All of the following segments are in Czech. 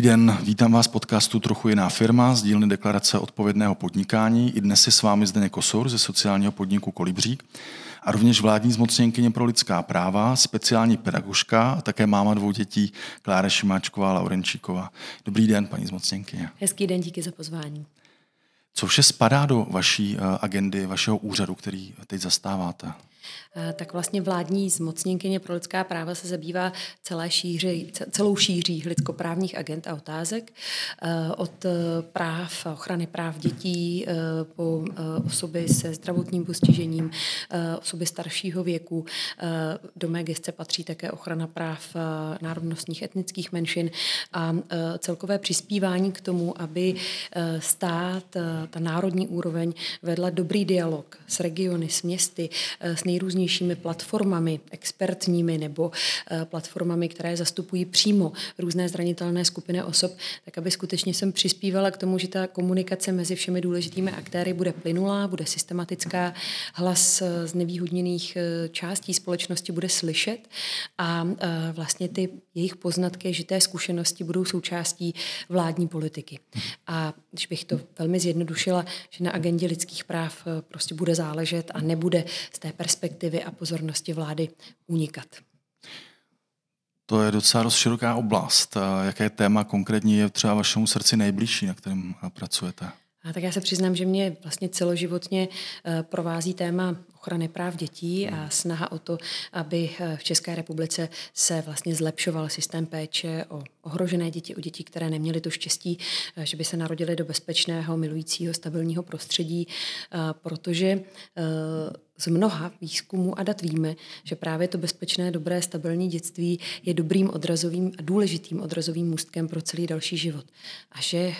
Dobrý den, vítám vás v podcastu Trochu jiná firma z dílny deklarace odpovědného podnikání. I dnes je s vámi Zdeněk Kosor ze sociálního podniku Kolibřík a rovněž vládní zmocněnkyně pro lidská práva, speciální pedagožka a také máma dvou dětí Klára Šimáčková a Laurenčíková. Dobrý den, paní zmocněnkyně. Hezký den, díky za pozvání. Co vše spadá do vaší eh, agendy, vašeho úřadu, který teď zastáváte? Eh, tak vlastně vládní zmocněnkyně pro lidská práva se zabývá celé šíři, celou šíří lidskoprávních agent a otázek. Eh, od eh, práv, ochrany práv dětí po osoby se zdravotním postižením, osoby staršího věku. Do mé gestce patří také ochrana práv národnostních etnických menšin a celkové přispívání k tomu, aby stát, ta národní úroveň vedla dobrý dialog s regiony, s městy, s nejrůznějšími nejrůznějšími platformami expertními nebo eh, platformami, které zastupují přímo různé zranitelné skupiny osob, tak aby skutečně jsem přispívala k tomu, že ta komunikace mezi všemi důležitými aktéry bude plynulá, bude systematická, hlas eh, z nevýhodněných eh, částí společnosti bude slyšet a vlastně ty jejich poznatky, že té zkušenosti budou součástí vládní politiky. A když bych to velmi zjednodušila, že na agendě lidských práv prostě bude záležet a nebude z té perspektivy perspektivy a pozornosti vlády unikat. To je docela dost široká oblast. Jaké téma konkrétní je třeba vašemu srdci nejbližší, na kterém pracujete? A tak já se přiznám, že mě vlastně celoživotně eh, provází téma ochrany práv dětí a snaha o to, aby eh, v České republice se vlastně zlepšoval systém péče o ohrožené děti, o děti, které neměly to štěstí, eh, že by se narodily do bezpečného, milujícího, stabilního prostředí, protože z mnoha výzkumů a dat víme, že právě to bezpečné, dobré, stabilní dětství je dobrým odrazovým a důležitým odrazovým můstkem pro celý další život. A že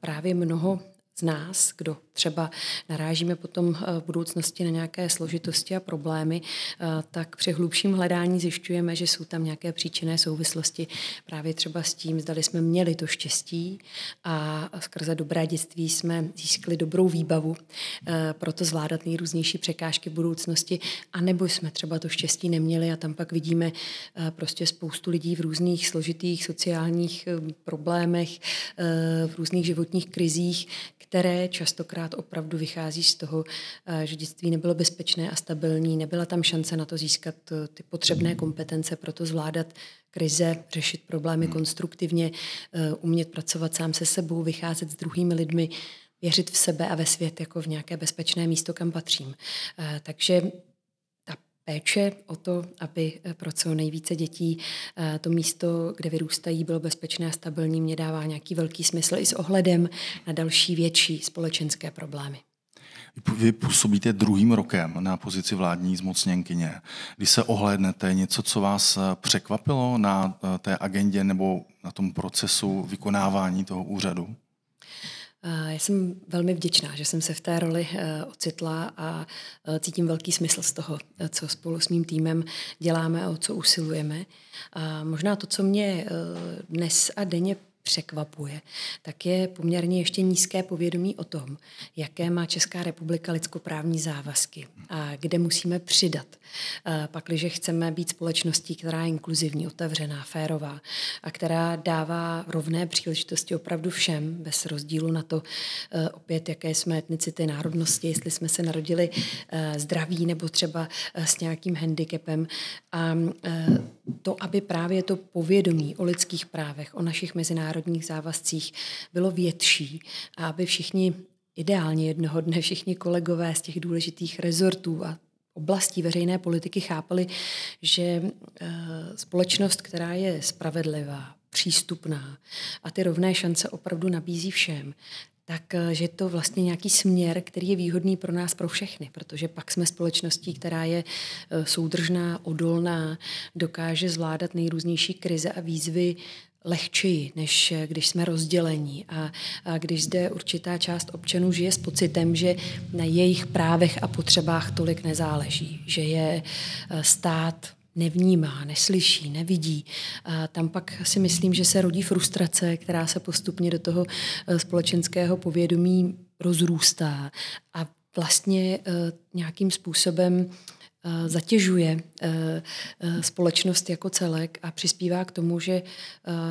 právě mnoho z nás, kdo třeba narážíme potom eh, v budoucnosti na nějaké složitosti a problémy, eh, tak při hlubším hledání zjišťujeme, že jsou tam nějaké příčinné souvislosti právě třeba s tím, zdali jsme měli to štěstí a skrze dobré dětství jsme získali dobrou výbavu eh, pro to zvládat nejrůznější překážky v budoucnosti, anebo jsme třeba to štěstí neměli a tam pak vidíme prostě spoustu lidí v různých složitých sociálních problémech, v různých životních krizích, které častokrát opravdu vychází z toho, eh, že dětství nebylo bezpečné a stabilní, nebyla tam šance na to získat eh, ty potřebné kompetence pro to zvládat krize, řešit problémy hmm. konstruktivně, eh, umět pracovat sám se sebou, vycházet s druhými lidmi, věřit v sebe a ve svět jako v nějaké bezpečné místo, kam patřím. Takže péče o to, aby eh, pro co nejvíce dětí eh, to místo, kde vyrůstají, bylo bezpečné a stabilní, mě dává nějaký velký smysl i s ohledem na další větší společenské problémy. Vy působíte druhým rokem na pozici vládní zmocněnkyně. Když se ohlédnete, něco, co vás eh, překvapilo na té agendě nebo na tom procesu vykonávání toho úřadu? Já jsem velmi vděčná, že jsem se v té roli eh, ocitla a eh, cítím velký smysl z toho, eh, co spolu s mým týmem děláme, o co usilujeme. A možná to, co mě dnes a denně překvapuje, tak je poměrně ještě nízké povědomí o tom, jaké má Česká republika lidskoprávní závazky a kde musíme přidat, pakliže chceme být společností, která je inkluzivní, otevřená, férová a která dává rovné příležitosti opravdu všem, bez rozdílu na to e, opět, jaké jsme etnicity, národnosti, jestli jsme se narodili e, zdraví nebo třeba e, s nějakým handicapem. A to, aby právě to povědomí o lidských právech, o našich mezinárodních závazcích bylo větší a aby všichni ideálně jednoho dne všichni kolegové z těch důležitých rezortů a oblastí veřejné politiky chápali, že eh, společnost, která je spravedlivá, přístupná a ty rovné šance opravdu nabízí všem, tak eh, je to vlastně nějaký směr, který je výhodný pro nás, pro všechny, protože pak jsme společností, která je eh, soudržná, odolná, dokáže zvládat nejrůznější krize a výzvy lehčeji, než eh, když jsme rozdělení a, a když zde určitá část občanů žije s pocitem, že na jejich právech a potřebách tolik nezáleží, že je stát nevnímá, neslyší, nevidí. A tam pak si myslím, že se rodí frustrace, která se postupně do toho eh, společenského povědomí rozrůstá a vlastně eh, nějakým způsobem zatěžuje společnost jako celek a přispívá k tomu, že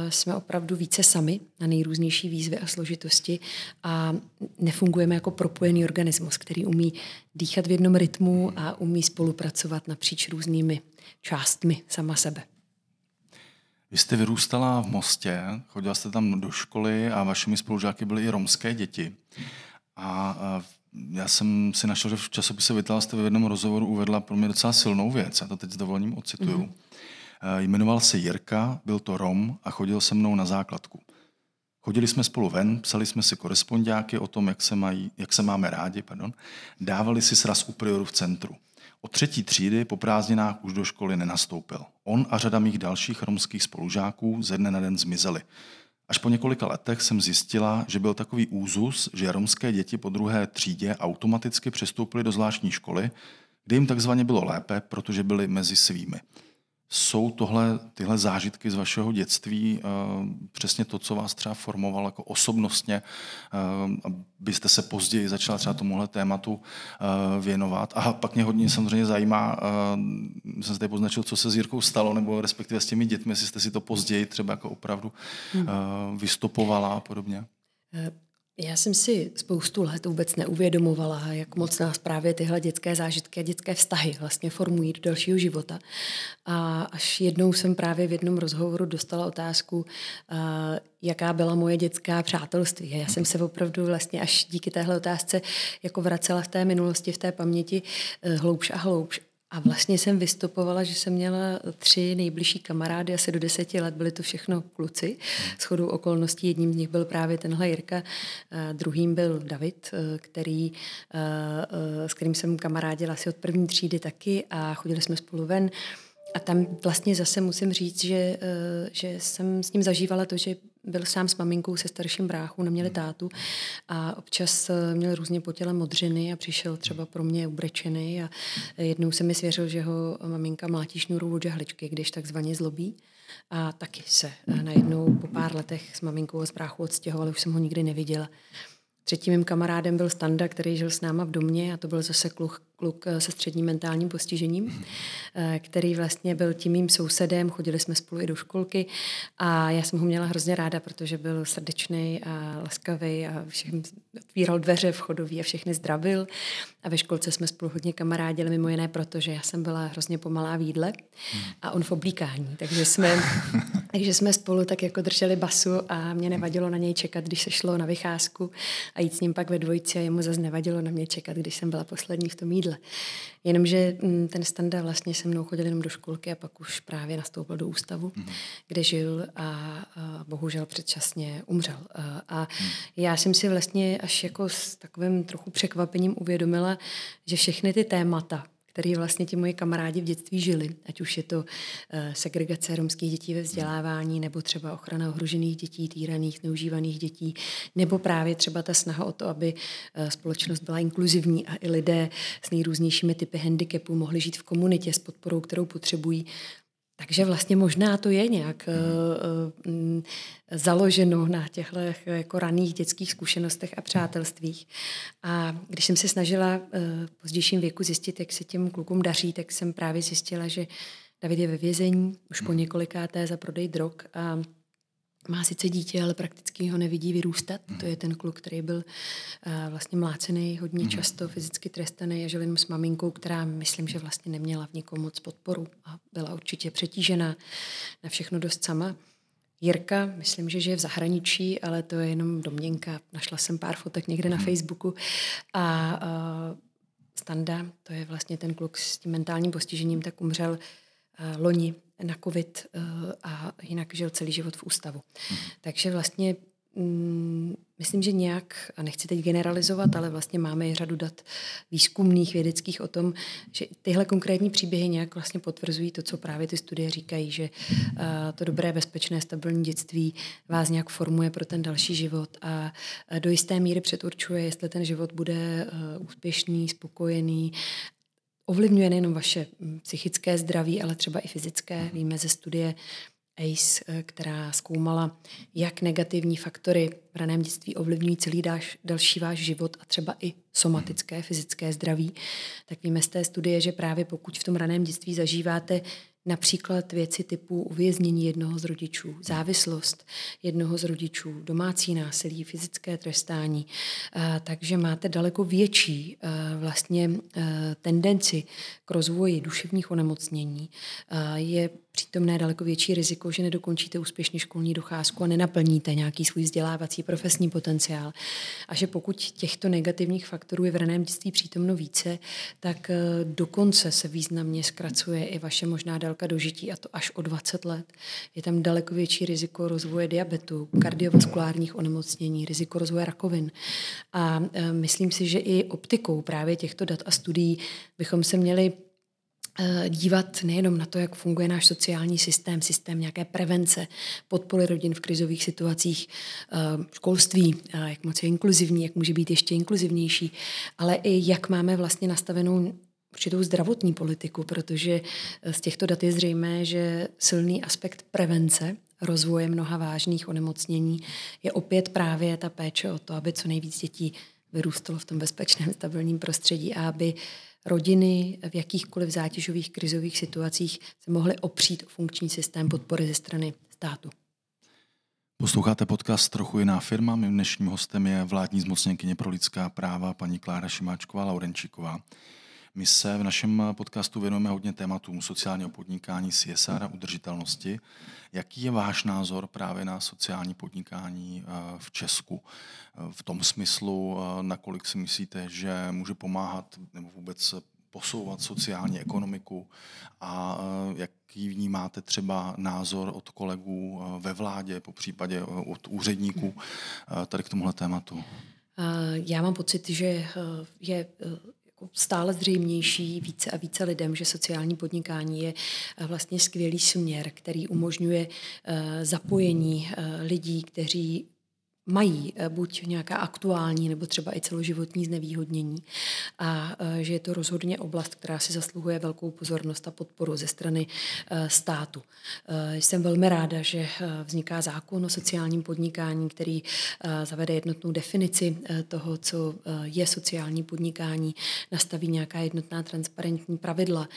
jsme opravdu více sami na nejrůznější výzvy a složitosti a nefungujeme jako propojený organismus, který umí dýchat v jednom rytmu a umí spolupracovat napříč různými částmi sama sebe. Vy jste vyrůstala v Mostě, chodila jste tam do školy a vašimi spolužáky byly i romské děti. A já jsem si našel, že v časopise Vital jste v jednom rozhovoru uvedla pro mě docela silnou věc, a to teď s dovolením ocituju. Mm-hmm. Jmenoval se Jirka, byl to Rom a chodil se mnou na základku. Chodili jsme spolu ven, psali jsme si korespondiáky o tom, jak se, mají, jak se máme rádi, pardon. dávali si sraz u prioru v centru. Od třetí třídy po prázdninách už do školy nenastoupil. On a řada mých dalších romských spolužáků ze dne na den zmizeli. Až po několika letech jsem zjistila, že byl takový úzus, že romské děti po druhé třídě automaticky přestoupily do zvláštní školy, kde jim takzvaně bylo lépe, protože byli mezi svými. Jsou tohle, tyhle zážitky z vašeho dětství uh, přesně to, co vás třeba formovalo jako osobnostně, uh, abyste se později začala třeba tomuhle tématu uh, věnovat. A pak mě hodně samozřejmě zajímá, jsem zde poznačil, co se s Jirkou stalo, nebo respektive s těmi dětmi, jestli jste si to později třeba jako opravdu uh, vystopovala a podobně. Já jsem si spoustu let vůbec neuvědomovala, jak moc nás právě tyhle dětské zážitky a dětské vztahy vlastně formují do dalšího života. A až jednou jsem právě v jednom rozhovoru dostala otázku, jaká byla moje dětská přátelství. Já jsem se opravdu vlastně až díky téhle otázce jako vracela v té minulosti, v té paměti e, hloubš a hloubš. A vlastně jsem vystupovala, že jsem měla tři nejbližší kamarády, asi do deseti let, byly to všechno kluci. S chodou okolností jedním z nich byl právě tenhle Jirka, druhým byl David, e, který, e, e, s kterým jsem kamarádila asi od první třídy taky a chodili jsme spolu ven. A tam vlastně zase musím říct, že, že jsem s ním zažívala to, že byl sám s maminkou se starším bráchou, neměli hmm. tátu a občas eh, měl různě po těle modřiny a přišel třeba pro mě ubrečený a jednou se mi svěřil, že ho maminka mlátí šnuru od žehličky, když takzvaně zlobí. A taky se eh, najednou po pár letech s maminkou a s bráchou odstěhoval, už jsem ho nikdy neviděla. Třetím mým kamarádem byl Standa, který žil s náma v domě a to byl zase kluk, kluk eh, se středním mentálním postižením, eh, který vlastně byl tím mým sousedem, chodili jsme spolu i do školky a já jsem ho měla hrozně ráda, protože byl srdečný a laskavý a všechny otvíral dveře vchodový a všechny zdravil. A ve školce jsme spolu hodně kamarádili, mimo jiné protože já jsem byla hrozně pomalá v jídle a on v oblíkání, takže jsme, takže jsme spolu tak jako drželi basu a mě nevadilo na něj čekat, když se šlo na vycházku a jít s ním pak ve dvojici a jemu zase nevadilo na mě čekat, když jsem byla poslední v tom jídle jídle. Jenomže mm, ten standa vlastně se mnou chodil jenom do školky a pak už právě nastoupil do ústavu, mm. kde žil a, bohužel předčasně umřel. A, mm. já jsem si vlastně až jako s takovým trochu překvapením uvědomila, že všechny ty témata, který vlastně ti moji kamarádi v dětství žili, ať už je to uh, segregace romských dětí ve vzdělávání, nebo třeba ochrana ohrožených dětí, týraných, neužívaných dětí, nebo právě třeba ta snaha o to, aby uh, společnost byla inkluzivní a i lidé s nejrůznějšími typy handicapů mohli žít v komunitě s podporou, kterou potřebují. Takže vlastně možná to je nějak uh, uh, založeno na těchto jako raných dětských zkušenostech a přátelstvích. A když jsem se snažila uh, v pozdějším věku zjistit, jak se těm klukům daří, tak jsem právě zjistila, že David je ve vězení už po několikáté za prodej drog a má sice dítě, ale prakticky ho nevidí vyrůstat. Mm. To je ten kluk, který byl uh, vlastně mlácený hodně mm. často, fyzicky trestaný a žil jenom s maminkou, která myslím, že vlastně neměla v nikom moc podporu a byla určitě přetížená na všechno dost sama. Jirka, myslím, že žije v zahraničí, ale to je jenom domněnka. Našla jsem pár fotek někde na mhm. Facebooku. A uh, Standa, to je vlastně ten kluk s tím mentálním postižením, tak umřel uh, loni na covid eh, a jinak žil celý život v ústavu. Mm. Takže vlastně mm, myslím, že nějak, a nechci teď generalizovat, ale vlastně máme i řadu dat výzkumných, vědeckých o tom, že tyhle konkrétní příběhy nějak vlastně potvrzují to, co právě ty studie říkají, že eh, to dobré, bezpečné, stabilní dětství vás nějak formuje pro ten další život a do jisté míry předurčuje, jestli ten život bude eh, úspěšný, spokojený ovlivňuje nejenom vaše mm, psychické zdraví, ale třeba i fyzické. Víme ze studie ACE, která zkoumala, jak negativní faktory v raném dětství ovlivňují celý dáš, další váš život a třeba i somatické, fyzické zdraví, tak víme z té studie, že právě pokud v tom raném dětství zažíváte Například věci typu uvěznění jednoho z rodičů, závislost jednoho z rodičů, domácí násilí, fyzické trestání. Takže máte daleko větší vlastně tendenci k rozvoji duševních onemocnění. Je přítomné daleko větší riziko, že nedokončíte úspěšně školní docházku a nenaplníte nějaký svůj vzdělávací profesní potenciál. A že pokud těchto negativních faktorů je v raném dětství přítomno více, tak eh, dokonce se významně zkracuje i vaše možná délka dožití a to až o 20 let. Je tam daleko větší riziko rozvoje diabetu, kardiovaskulárních onemocnění, riziko rozvoje rakovin. A eh, myslím si, že i optikou právě těchto dat a studií bychom se měli dívat nejenom na to, jak funguje náš sociální systém, systém nějaké prevence, podpory rodin v krizových situacích, eh, školství, eh, jak moc je inkluzivní, jak může být ještě inkluzivnější, ale i jak máme vlastně nastavenou určitou zdravotní politiku, protože z těchto dat je zřejmé, že silný aspekt prevence rozvoje mnoha vážných onemocnění je opět právě ta péče o to, aby co nejvíc dětí vyrůstalo v tom bezpečném, stabilním prostředí a aby rodiny v jakýchkoliv zátěžových krizových situacích se mohly opřít o funkční systém podpory ze strany státu. Posloucháte podcast Trochu jiná firma. Mým dnešním hostem je vládní zmocněnkyně pro lidská práva paní Klára Šimáčková Laurenčíková. My se v našem podcastu věnujeme hodně tématům sociálního podnikání, CSR a udržitelnosti. Jaký je váš názor právě na sociální podnikání eh, v Česku? Eh, v tom smyslu, eh, nakolik si myslíte, že může pomáhat nebo vůbec posouvat sociální ekonomiku a jaký vnímáte třeba názor od kolegů ve vládě, po případě od úředníků tady k tomuhle tématu? Já mám pocit, že je stále zřejmější více a více lidem, že sociální podnikání je eh, vlastně skvělý směr, který umožňuje eh, zapojení eh, lidí, kteří mají eh, buď nějaká aktuální nebo třeba i celoživotní znevýhodnění a eh, že je to rozhodně oblast, která si zasluhuje velkou pozornost a podporu ze strany eh, státu. Jsem velmi ráda, že vzniká zákon o sociálním podnikání, který zavede jednotnou definici toho, co je sociální podnikání, nastaví nějaká jednotná transparentní pravidla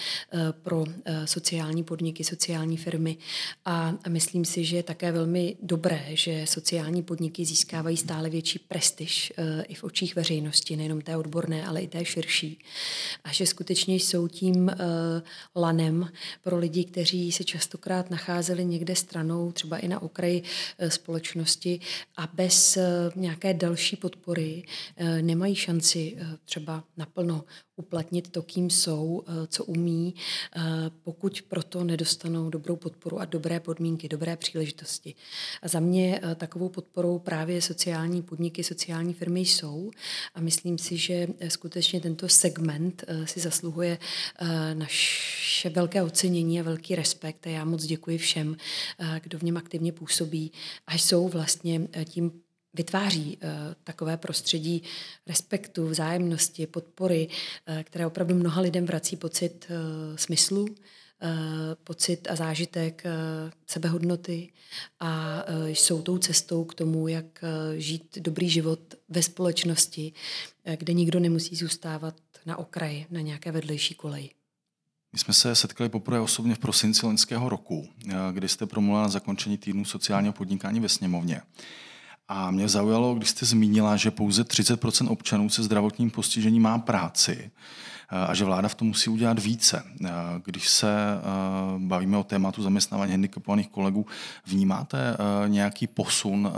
pro sociální podniky, sociální firmy a myslím si, že je také velmi dobré, že sociální podniky získávají získávají stále větší prestiž uh, i v očích veřejnosti, nejenom té odborné, ale i té širší. A že skutečně jsou tím uh, lanem pro lidi, kteří se častokrát nacházeli někde stranou, třeba i na okraji uh, společnosti a bez nějaké další podpory nemají šanci třeba naplno uplatnit to, kým jsou, eh, co umí, eh, pokud proto nedostanou dobrou podporu a dobré podmínky, dobré příležitosti. A za mě eh, takovou podporou právě sociální podniky, sociální firmy jsou a myslím si, že skutečně tento segment si zasluhuje naše velké ocenění a velký respekt a já moc děkuji všem, kdo v něm aktivně působí a jsou vlastně tím vytváří uh, takové prostředí respektu, vzájemnosti, podpory, uh, které opravdu mnoha lidem vrací pocit uh, smyslu, pocit a zážitek sebehodnoty a jsou tou cestou k tomu, jak žít dobrý život ve společnosti, kde nikdo nemusí zůstávat na okraji, na nějaké vedlejší koleji. My jsme se setkali poprvé osobně v prosinci loňského roku, kdy jste promluvila na zakončení týdnu sociálního podnikání ve sněmovně. A mě zaujalo, když jste zmínila, že pouze 30% občanů se zdravotním postižením má práci a že vláda v tom musí udělat více. Když se bavíme o tématu zaměstnávání handicapovaných kolegů, vnímáte nějaký posun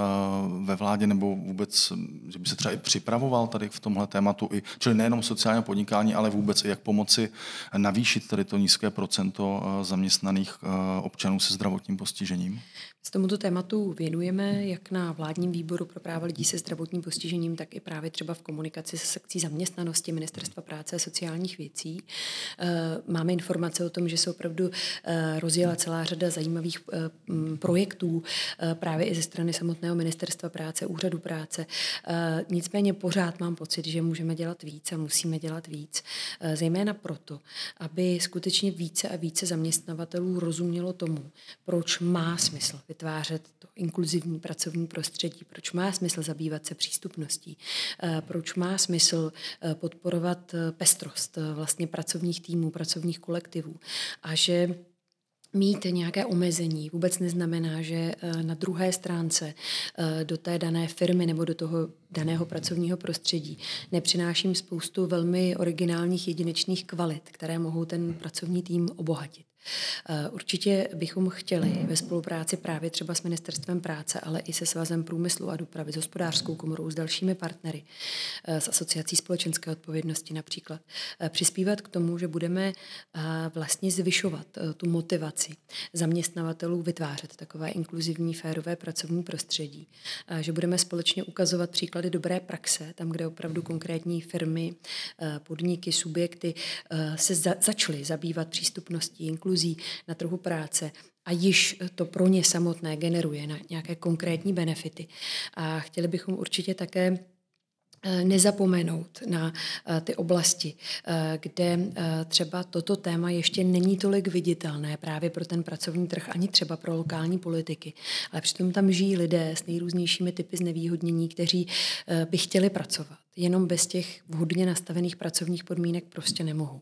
ve vládě nebo vůbec, že by se třeba i připravoval tady v tomhle tématu, i, čili nejenom sociální podnikání, ale vůbec i jak pomoci navýšit tady to nízké procento zaměstnaných občanů se zdravotním postižením? S tomuto tématu věnujeme jak na vládním výboru pro práva lidí se zdravotním postižením, tak i právě třeba v komunikaci se sekcí zaměstnanosti Ministerstva práce a sociální sociálních věcí. Máme informace o tom, že se opravdu rozjela celá řada zajímavých projektů právě i ze strany samotného ministerstva práce, úřadu práce. Nicméně pořád mám pocit, že můžeme dělat víc a musíme dělat víc. Zejména proto, aby skutečně více a více zaměstnavatelů rozumělo tomu, proč má smysl vytvářet to inkluzivní pracovní prostředí, proč má smysl zabývat se přístupností, eh, proč má smysl eh, podporovat eh, pestrost vlastně pracovních týmů, pracovních kolektivů? A že mít nějaké omezení vůbec neznamená, že na druhé stránce do té dané firmy nebo do toho daného pracovního prostředí nepřináším spoustu velmi originálních jedinečných kvalit, které mohou ten pracovní tým obohatit. Eh, určitě bychom chtěli ve spolupráci právě třeba s Ministerstvem práce, ale i se Svazem průmyslu a dopravy, s hospodářskou komorou, s dalšími partnery, eh, s Asociací společenské odpovědnosti například, eh, přispívat k tomu, že budeme vlastně zvyšovat tu motivaci zaměstnavatelů vytvářet takové inkluzivní, férové pracovní prostředí, že budeme společně ukazovat příklady dobré praxe, tam, kde opravdu konkrétní firmy, podniky, subjekty se začaly zabývat přístupností, inkluzivní inkluzí na trhu práce a již to pro ně samotné generuje na nějaké konkrétní benefity. A chtěli bychom určitě také eh, nezapomenout na eh, ty oblasti, eh, kde třeba toto téma ještě není tolik viditelné právě pro ten pracovní trh, ani třeba pro lokální politiky. Ale přitom tam žijí lidé s nejrůznějšími typy znevýhodnění, kteří by chtěli pracovat. Jenom bez těch vhodně nastavených pracovních podmínek prostě nemohou.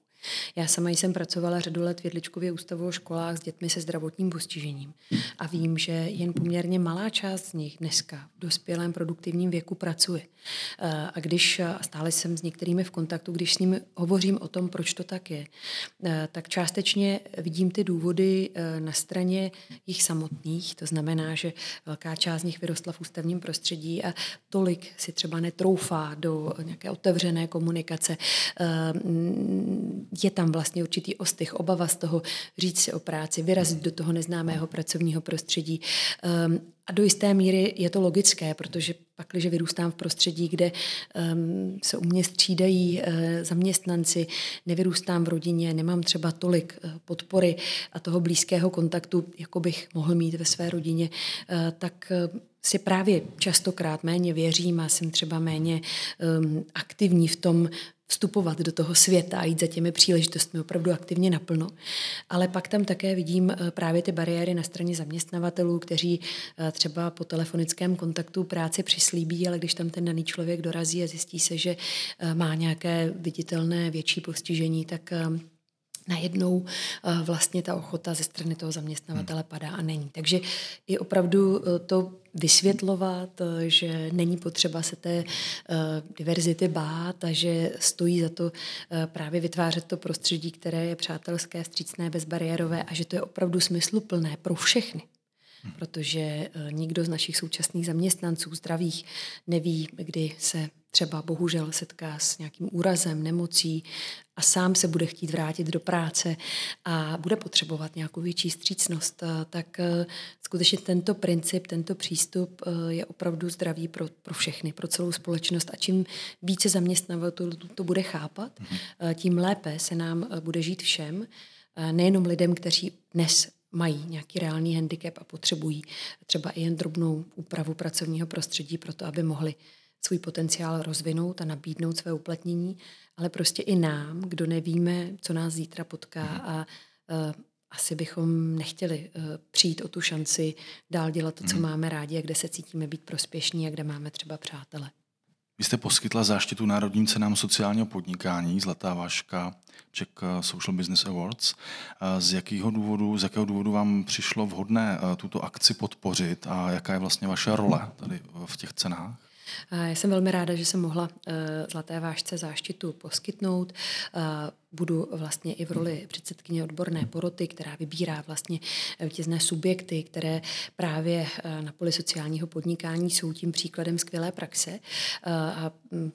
Já sama jsem pracovala řadu let v Jedličkově ústavu o školách s dětmi se zdravotním postižením a vím, že jen poměrně malá část z nich dneska v dospělém produktivním věku pracuje. Eh, a když stále jsem s některými v kontaktu, když s nimi hovořím o tom, proč to tak je, eh, tak částečně vidím ty důvody eh, na straně jich samotných. To znamená, že velká část z nich vyrostla v ústavním prostředí a tolik si třeba netroufá do nějaké otevřené komunikace je tam vlastně určitý ostych, obava z toho říct si o práci, vyrazit do toho neznámého pracovního prostředí. Um, a do jisté míry je to logické, protože pak, když vyrůstám v prostředí, kde um, se u mě střídají uh, zaměstnanci, nevyrůstám v rodině, nemám třeba tolik uh, podpory a toho blízkého kontaktu, jako bych mohl mít ve své rodině, uh, tak uh, si právě častokrát méně věřím a jsem třeba méně um, aktivní v tom vstupovat do toho světa a jít za těmi příležitostmi opravdu aktivně naplno. Ale pak tam také vidím eh, právě ty bariéry na straně zaměstnavatelů, kteří eh, třeba po telefonickém kontaktu práci přislíbí, ale když tam ten daný člověk dorazí a zjistí se, že eh, má nějaké viditelné větší postižení, tak najednou vlastně ta ochota ze strany toho zaměstnavatele padá a není. Takže i opravdu to vysvětlovat, eh, že není potřeba se té eh, diverzity bát a že stojí za to eh, právě vytvářet to prostředí, které je přátelské, střícné, bezbariérové a že to je opravdu smysluplné pro všechny protože nikdo z našich současných zaměstnanců zdravých neví, kdy se třeba bohužel setká s nějakým úrazem, nemocí a sám se bude chtít vrátit do práce a bude potřebovat nějakou větší střícnost, tak eh, skutečně tento princip, tento přístup eh, je opravdu zdravý pro, pro všechny, pro celou společnost a čím více zaměstnavatelů to, to bude chápat, mm-hmm. tím lépe se nám bude žít všem, nejenom lidem, kteří dnes mají nějaký reálný handicap a potřebují třeba i jen drobnou úpravu pracovního prostředí pro to, aby mohli svůj potenciál rozvinout a nabídnout své uplatnění, ale prostě i nám, kdo nevíme, co nás zítra potká mhm. a uh, asi bychom nechtěli uh, přijít o tu šanci dál dělat to, co mm. máme rádi a kde se cítíme být prospěšní a kde máme třeba přátele. Vy jste poskytla záštitu Národním cenám sociálního podnikání, Zlatá váška Czech Social Business Awards. Z jakého důvodu, z jakého důvodu vám přišlo vhodné tuto akci podpořit a jaká je vlastně vaše role tady v těch cenách? Já jsem velmi ráda, že jsem mohla eh, Zlaté vášce záštitu poskytnout. Budu vlastně i v roli předsedkyně odborné poroty, která vybírá vlastně vítězné subjekty, které právě eh, na poli sociálního podnikání jsou tím příkladem skvělé praxe. A mm,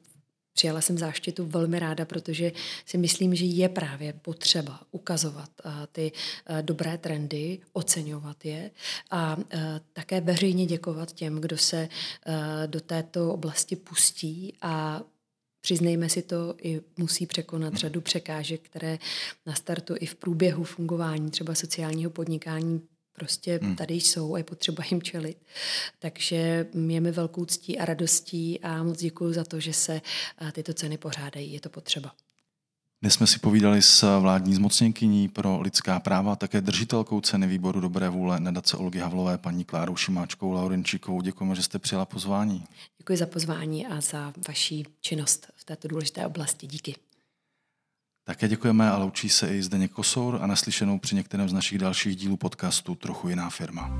Přijala jsem záštitu velmi ráda, protože si myslím, že je právě potřeba ukazovat uh, ty uh, dobré trendy, oceňovat je a uh, také veřejně děkovat těm, kdo se do této oblasti pustí a přiznejme si to, i musí překonat řadu překážek, které na startu i v průběhu fungování třeba sociálního podnikání prostě hmm. tady jsou a je potřeba jim čelit. Takže je mi velkou ctí a radostí a moc děkuji za to, že se tyto ceny pořádají. Je to potřeba. Dnes jsme si povídali s vládní zmocněnkyní pro lidská práva, také držitelkou ceny výboru dobré vůle nadace Olgy Havlové, paní Klárou Šimáčkou, Laurenčíkovou. Děkujeme, že jste přijela pozvání. Děkuji za pozvání a za vaši činnost v této důležité oblasti. Díky. Také děkujeme a loučí se i Zdeněk Kosour a naslyšenou při některém z našich dalších dílů podcastu Trochu jiná firma.